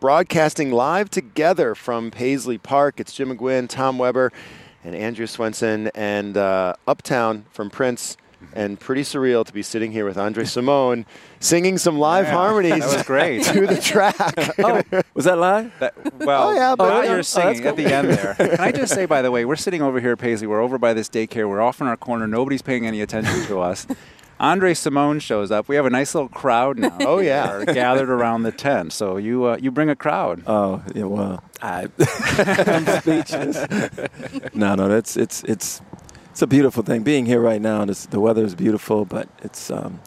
broadcasting live together from Paisley Park. It's Jim McGuinn, Tom Weber, and Andrew Swenson, and uh, Uptown from Prince and pretty surreal to be sitting here with Andre Cymone singing some live Yeah, harmonies. that was great. to the track. oh, was that live? That, well, Oh, yeah, but- oh, you're that's singing cool. at the end there. Can I just say, by the way, we're sitting over here at Paisley. We're over by this daycare. We're off in our corner. Nobody's paying any attention to us. Andre Cymone shows up. We have a nice little crowd now. Oh, yeah. Gathered around the tent. So you uh, you bring a crowd. Oh, yeah, well, I, I'm speechless. no, no, that's it's it's it's a beautiful thing. Being here right now, and it's, the weather is beautiful, but it's um,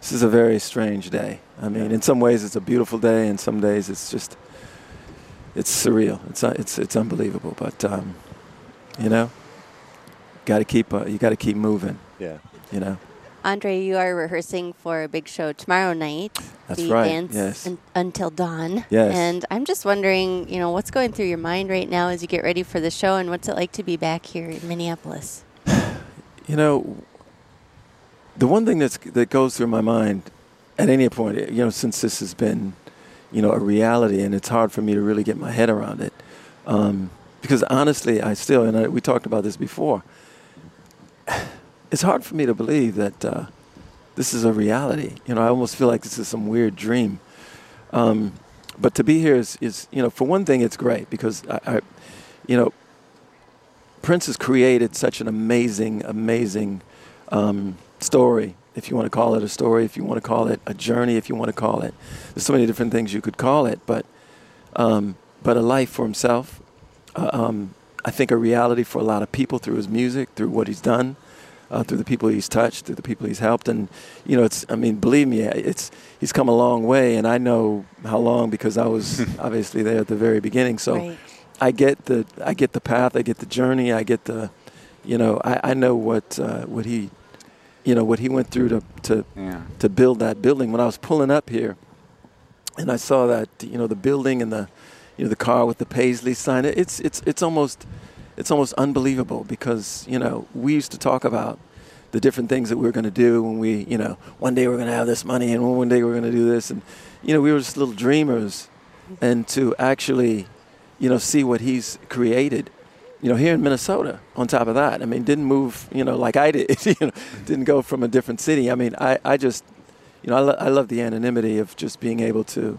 this is a very strange day. I mean, in some ways, it's a beautiful day, and some days it's just it's surreal. It's uh, it's it's unbelievable, but um, you know, got to keep uh, you got to keep moving. yeah. You know, Andre, you are rehearsing for a big show tomorrow night. That's the right, Dance yes. un- until dawn. Yes. And I'm just wondering, you know, what's going through your mind right now as you get ready for the show, and what's it like to be back here in Minneapolis? You know, the one thing that's that goes through my mind at any point, you know, since this has been, you know, a reality, and it's hard for me to really get my head around it, um, because honestly, I still, and I, we talked about this before. It's hard for me to believe that uh, this is a reality. You know, I almost feel like this is some weird dream. Um, but to be here is, is, you know, for one thing, it's great because I, I you know, Prince has created such an amazing, amazing um, story. If you want to call it a story, if you want to call it a journey, if you want to call it, there's so many different things you could call it. But, um, but a life for himself. Uh, um, I think a reality for a lot of people through his music, through what he's done, uh, through the people he's touched, through the people he's helped, and you know, it's. I mean, believe me, it's. He's come a long way, and I know how long because I was obviously there at the very beginning. So. right. I get the I get the path, I get the journey, I get the, you know, I, I know what uh, what he, you know, what he went through to to Yeah. to build that building. When I was pulling up here, and I saw that you know the building and the, you know, the car with the Paisley sign. It's it's it's almost, it's almost unbelievable because you know we used to talk about the different things that we were going to do when we you know one day we're going to have this money and one day we're going to do this and you know we were just little dreamers, and to actually you know, see what he's created. You know, here in Minnesota. On top of that, I mean, didn't move. You know, like I did. You know, didn't go from a different city. I mean, I, I just, you know, I, lo- I love the anonymity of just being able to.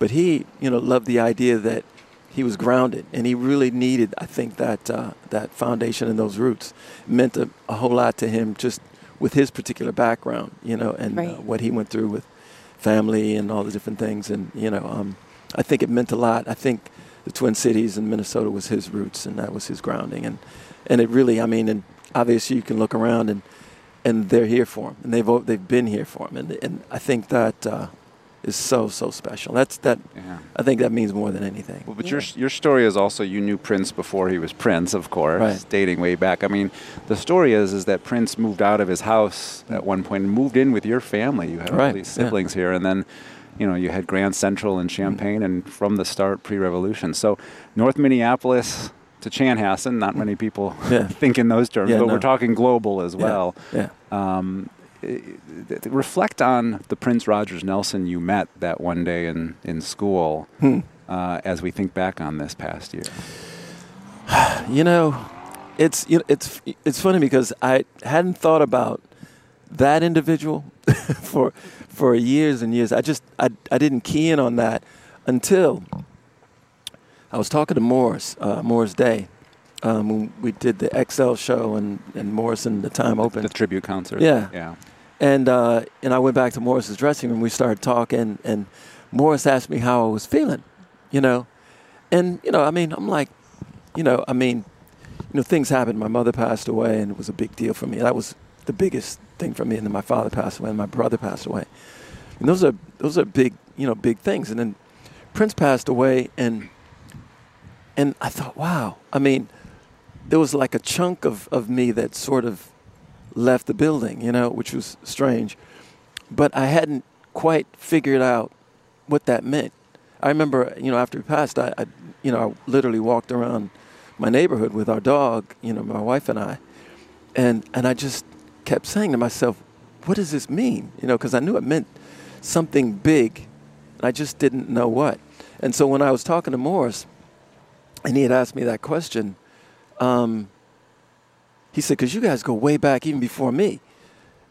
But he, you know, loved the idea that he was grounded, and he really needed, I think, that uh, that foundation and those roots It meant a, a whole lot to him, just with his particular background. You know, and uh, what he went through with family and all the different things, and you know, um, I think it meant a lot. I think the Twin Cities in Minnesota was his roots, and that was his grounding, and and it really, I mean, and obviously you can look around and and they're here for him, and they've they've been here for him, and and I think that uh, is so so special. That's that. Yeah. I think that means more than anything. Well, but your your story is also you knew Prince before he was Prince, of course, Right. dating way back. I mean, the story is is that Prince moved out of his house at one point and moved in with your family. You had all these yeah. siblings here, and then. You know, you had Grand Central and Champagne, and from the start, pre-revolution. So, North Minneapolis to Chanhassen. Not many people Yeah. think in those terms, Yeah, but no. we're talking global as well. Yeah. Um, i- i- reflect on the Prince Rogers Nelson you met that one day in, in school Hmm. uh, as we think back on this past year. You know, it's you know, it's it's funny because I hadn't thought about that individual for for years and years. I just I I didn't key in on that until I was talking to Morris uh, Morris Day um, when we did the Xcel show and and Morris and the time opened. The tribute concert. Yeah. Yeah. And uh, and I went back to Morris's dressing room. We started talking, and Morris asked me how I was feeling, you know, and you know, I mean, I'm like, you know, I mean, you know, things happened. My mother passed away, and it was a big deal for me. That was the biggest thing for me. And then my father passed away, and my brother passed away. And those are those are big, you know, big things. And then Prince passed away, and and I thought, wow. I mean, there was like a chunk of, of me that sort of left the building, you know, which was strange. But I hadn't quite figured out what that meant. I remember, you know, after he passed, I, I you know, I literally walked around my neighborhood with our dog, you know, my wife and I, and and I just kept saying to myself, "What does this mean?" You know, because I knew it meant something big, and I just didn't know what. And so when I was talking to Morris, and he had asked me that question, um, he said, "Because you guys go way back, even before me."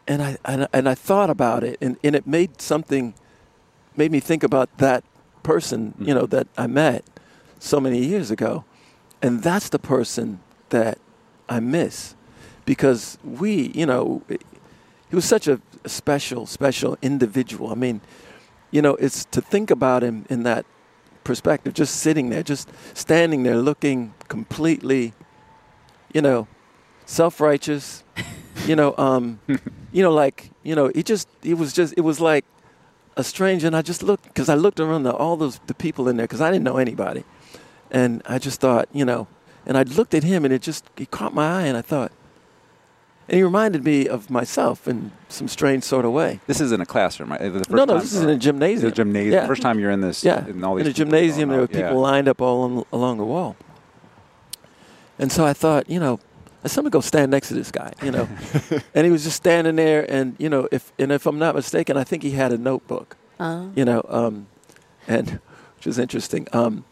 And I and, I- and I thought about it, and, and it made something, made me think about that person, mm. you know, that I met so many years ago, and that's the person that I miss, because we, you know, he was such a special, special individual. I mean, you know, it's to think about him in that perspective, just sitting there, just standing there, looking completely, you know, self-righteous. you know, um, you know, like you know, it just, he was just, it was like a stranger, and I just looked because I looked around the, all those the people in there because I didn't know anybody, and I just thought, you know, and I looked at him, and it just it caught my eye, and I thought, and he reminded me of myself in some strange sort of way. This is in a classroom, right? The first No, no, this is in a gymnasium. It's a gymnasium. Yeah. First time you're in this. Yeah, In, all these in a gymnasium, there were people Yeah. lined up all on, along the wall. And so I thought, you know, I said, I'm gonna go stand next to this guy, you know. and he was just standing there, and you know, if and if I'm not mistaken, I think he had a notebook, Uh, you know, um, and which was interesting. Um,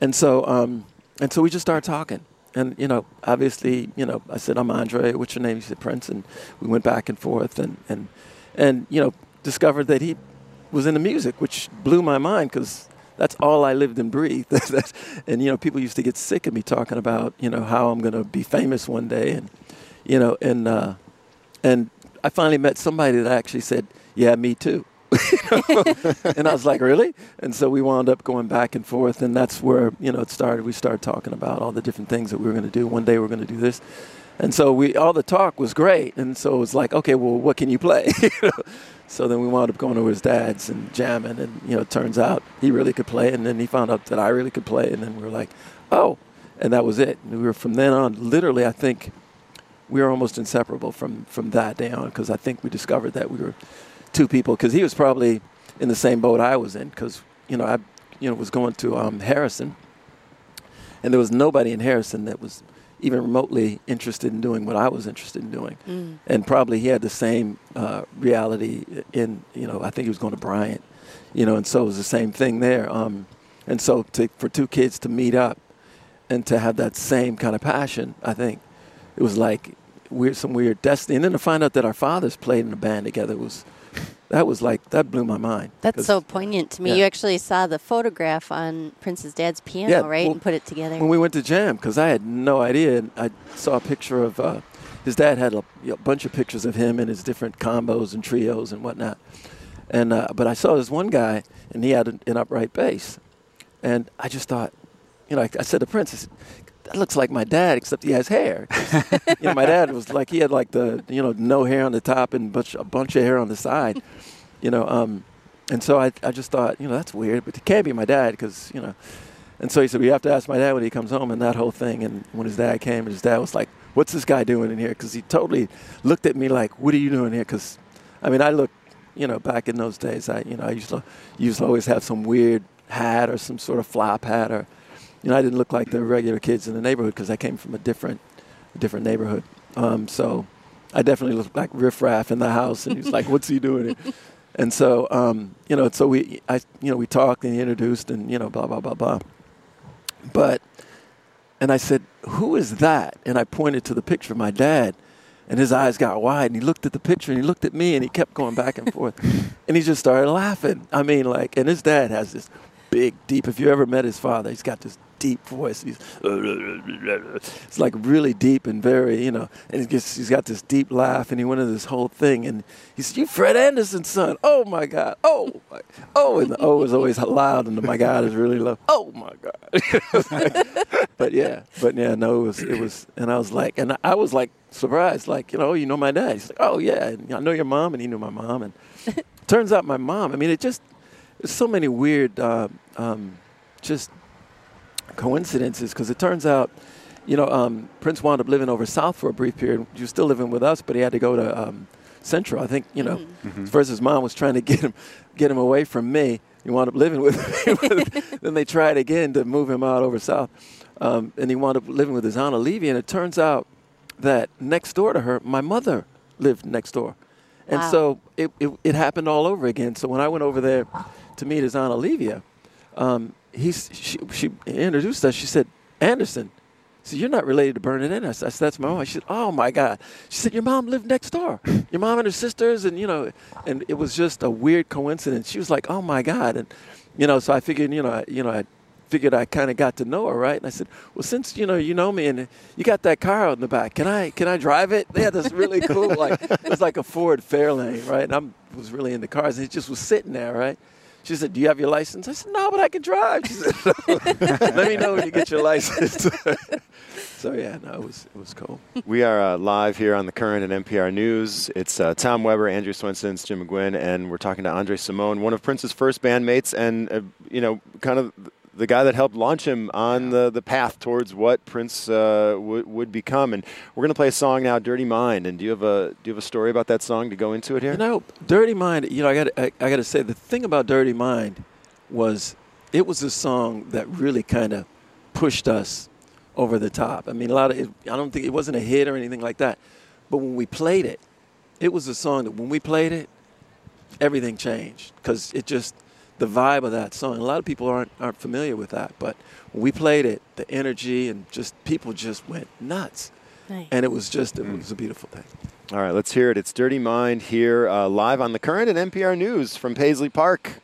and so, um, and so we just started talking, and you know, obviously, you know, I said, I'm Andre. What's your name? He said Prince, and we went back and forth, and and and you know, discovered that he was into music, which blew my mind because that's all I lived and breathed. And you know, people used to get sick of me talking about you know how I'm going to be famous one day, and you know, and uh, and I finally met somebody that actually said, "Yeah, me too." and I was like, "Really?" And so we wound up going back and forth, and that's where you know it started. We started talking about all the different things that we were going to do. One day we are going to do this, and so we all the talk was great, and so it was like, okay, well, what can you play? So then we wound up going over his dad's and jamming, and you know, it turns out he really could play, and then he found out that I really could play, and then we were like, oh, and that was it. And we were from then on, literally, I think we were almost inseparable from from that day on, because I think we discovered that we were two people, because he was probably in the same boat I was in, because you know I you know was going to um, Harrison, and there was nobody in Harrison that was even remotely interested in doing what I was interested in doing. mm. And probably he had the same uh, reality in, you know, I think he was going to Bryant, you know, and so it was the same thing there. Um, and so to, for two kids to meet up and to have that same kind of passion, I think it was like weird, some weird destiny. And then to find out that our fathers played in a band together was, that was like, that blew my mind. That's so poignant to me. yeah. You actually saw the photograph on Prince's dad's piano, Yeah, right, well, and put it together. when we went to jam because I had no idea. And I saw a picture of uh, his dad had a, you know, bunch of pictures of him and his different combos and trios and whatnot. And uh, but I saw this one guy and he had an, an upright bass, and I just thought, you know, I, I said to Prince, I said, that looks like my dad except he has hair. you know, my dad was like he had like the you know no hair on the top and bunch, a bunch of hair on the side, you know. Um, and so I I just thought you know that's weird, but it can't be my dad because you know. And so he said, we have to ask my dad when he comes home and that whole thing. And when his dad came, his dad was like, what's this guy doing in here? Because he totally looked at me like, what are you doing here? Because, I mean, I look, you know, back in those days, I, you know, I used to, used to always have some weird hat or some sort of flop hat or, you know, I didn't look like the regular kids in the neighborhood because I came from a different, a different neighborhood. Um, so I definitely looked like riffraff in the house. And he was like, what's he doing here? And so, um, you know, so we, I, you know, we talked and he introduced and, you know, blah, blah, blah, blah. But, and I said, who is that? And I pointed to the picture of my dad. And his eyes got wide and he looked at the picture and he looked at me and he kept going back and forth. and he just started laughing. I mean, like, and his dad has this big, deep, if you ever met his father, he's got this deep voice. He's, it's like really deep and very, you know, and he gets, he's got this deep laugh and he went into this whole thing and he said, you Fred Anderson's son. Oh my God. Oh, my, oh, and the O is always loud and the my God is really low. Oh my God. but yeah, but yeah, no, it was, it was, and I was like, and I was like surprised, like, you know, oh, you know my dad. He's like, oh yeah, and I know your mom and he knew my mom. And turns out my mom, I mean, it just, there's so many weird, uh, um, just coincidences because it turns out, you know, um, Prince wound up living over south for a brief period. He was still living with us, but he had to go to um, Central. I think, you know, Mhm. first his mom was trying to get him, get him away from me. He wound up living with me. then they tried again to move him out over south, um, and he wound up living with his aunt Olivia. And it turns out that next door to her, my mother lived next door. And Wow. so it, it, it happened all over again. So when I went over there to meet his aunt Olivia, um, he's she, she introduced us. She said, Anderson. So you're not related to Bernadette? I said, that's my mom. She said, oh my God. She said, your mom lived next door. Your mom and her sisters, and you know, and it was just a weird coincidence. She was like, oh my God, and you know, so I figured, you know, I, you know, I figured I kind of got to know her, right? And I said, well, since you know you know me and you got that car out in the back, can I can I drive it? They had this really cool, like it was like a Ford Fairlane, right? And I was really into cars, and it just was sitting there, right? She said, "Do you have your license?" I said, "No, but I can drive." She said, "Let me know when you get your license." so yeah, no, it was it was cool. We are uh, live here on the current and NPR News. It's uh, Tom Weber, Andrew Swenson, Jim McGuinn, and we're talking to Andre Cymone, one of Prince's first bandmates, and uh, you know, kind of the guy that helped launch him on the, the path towards what Prince uh, w- would become. And we're going to play a song now, "Dirty Mind." And do you have a do you have a story about that song to go into it here? You know, "Dirty Mind." You know, I got I, I got to say the thing about "Dirty Mind" was it was a song that really kind of pushed us over the top. I mean, a lot of it, I don't think it wasn't a hit or anything like that, but when we played it, it was a song that when we played it, everything changed because it just the vibe of that song. A lot of people aren't aren't familiar with that, but when we played it, the energy and just people just went nuts, Nice. and it was just it was a beautiful thing. All right, let's hear it. It's "Dirty Mind" here uh, live on the current and NPR News from Paisley Park.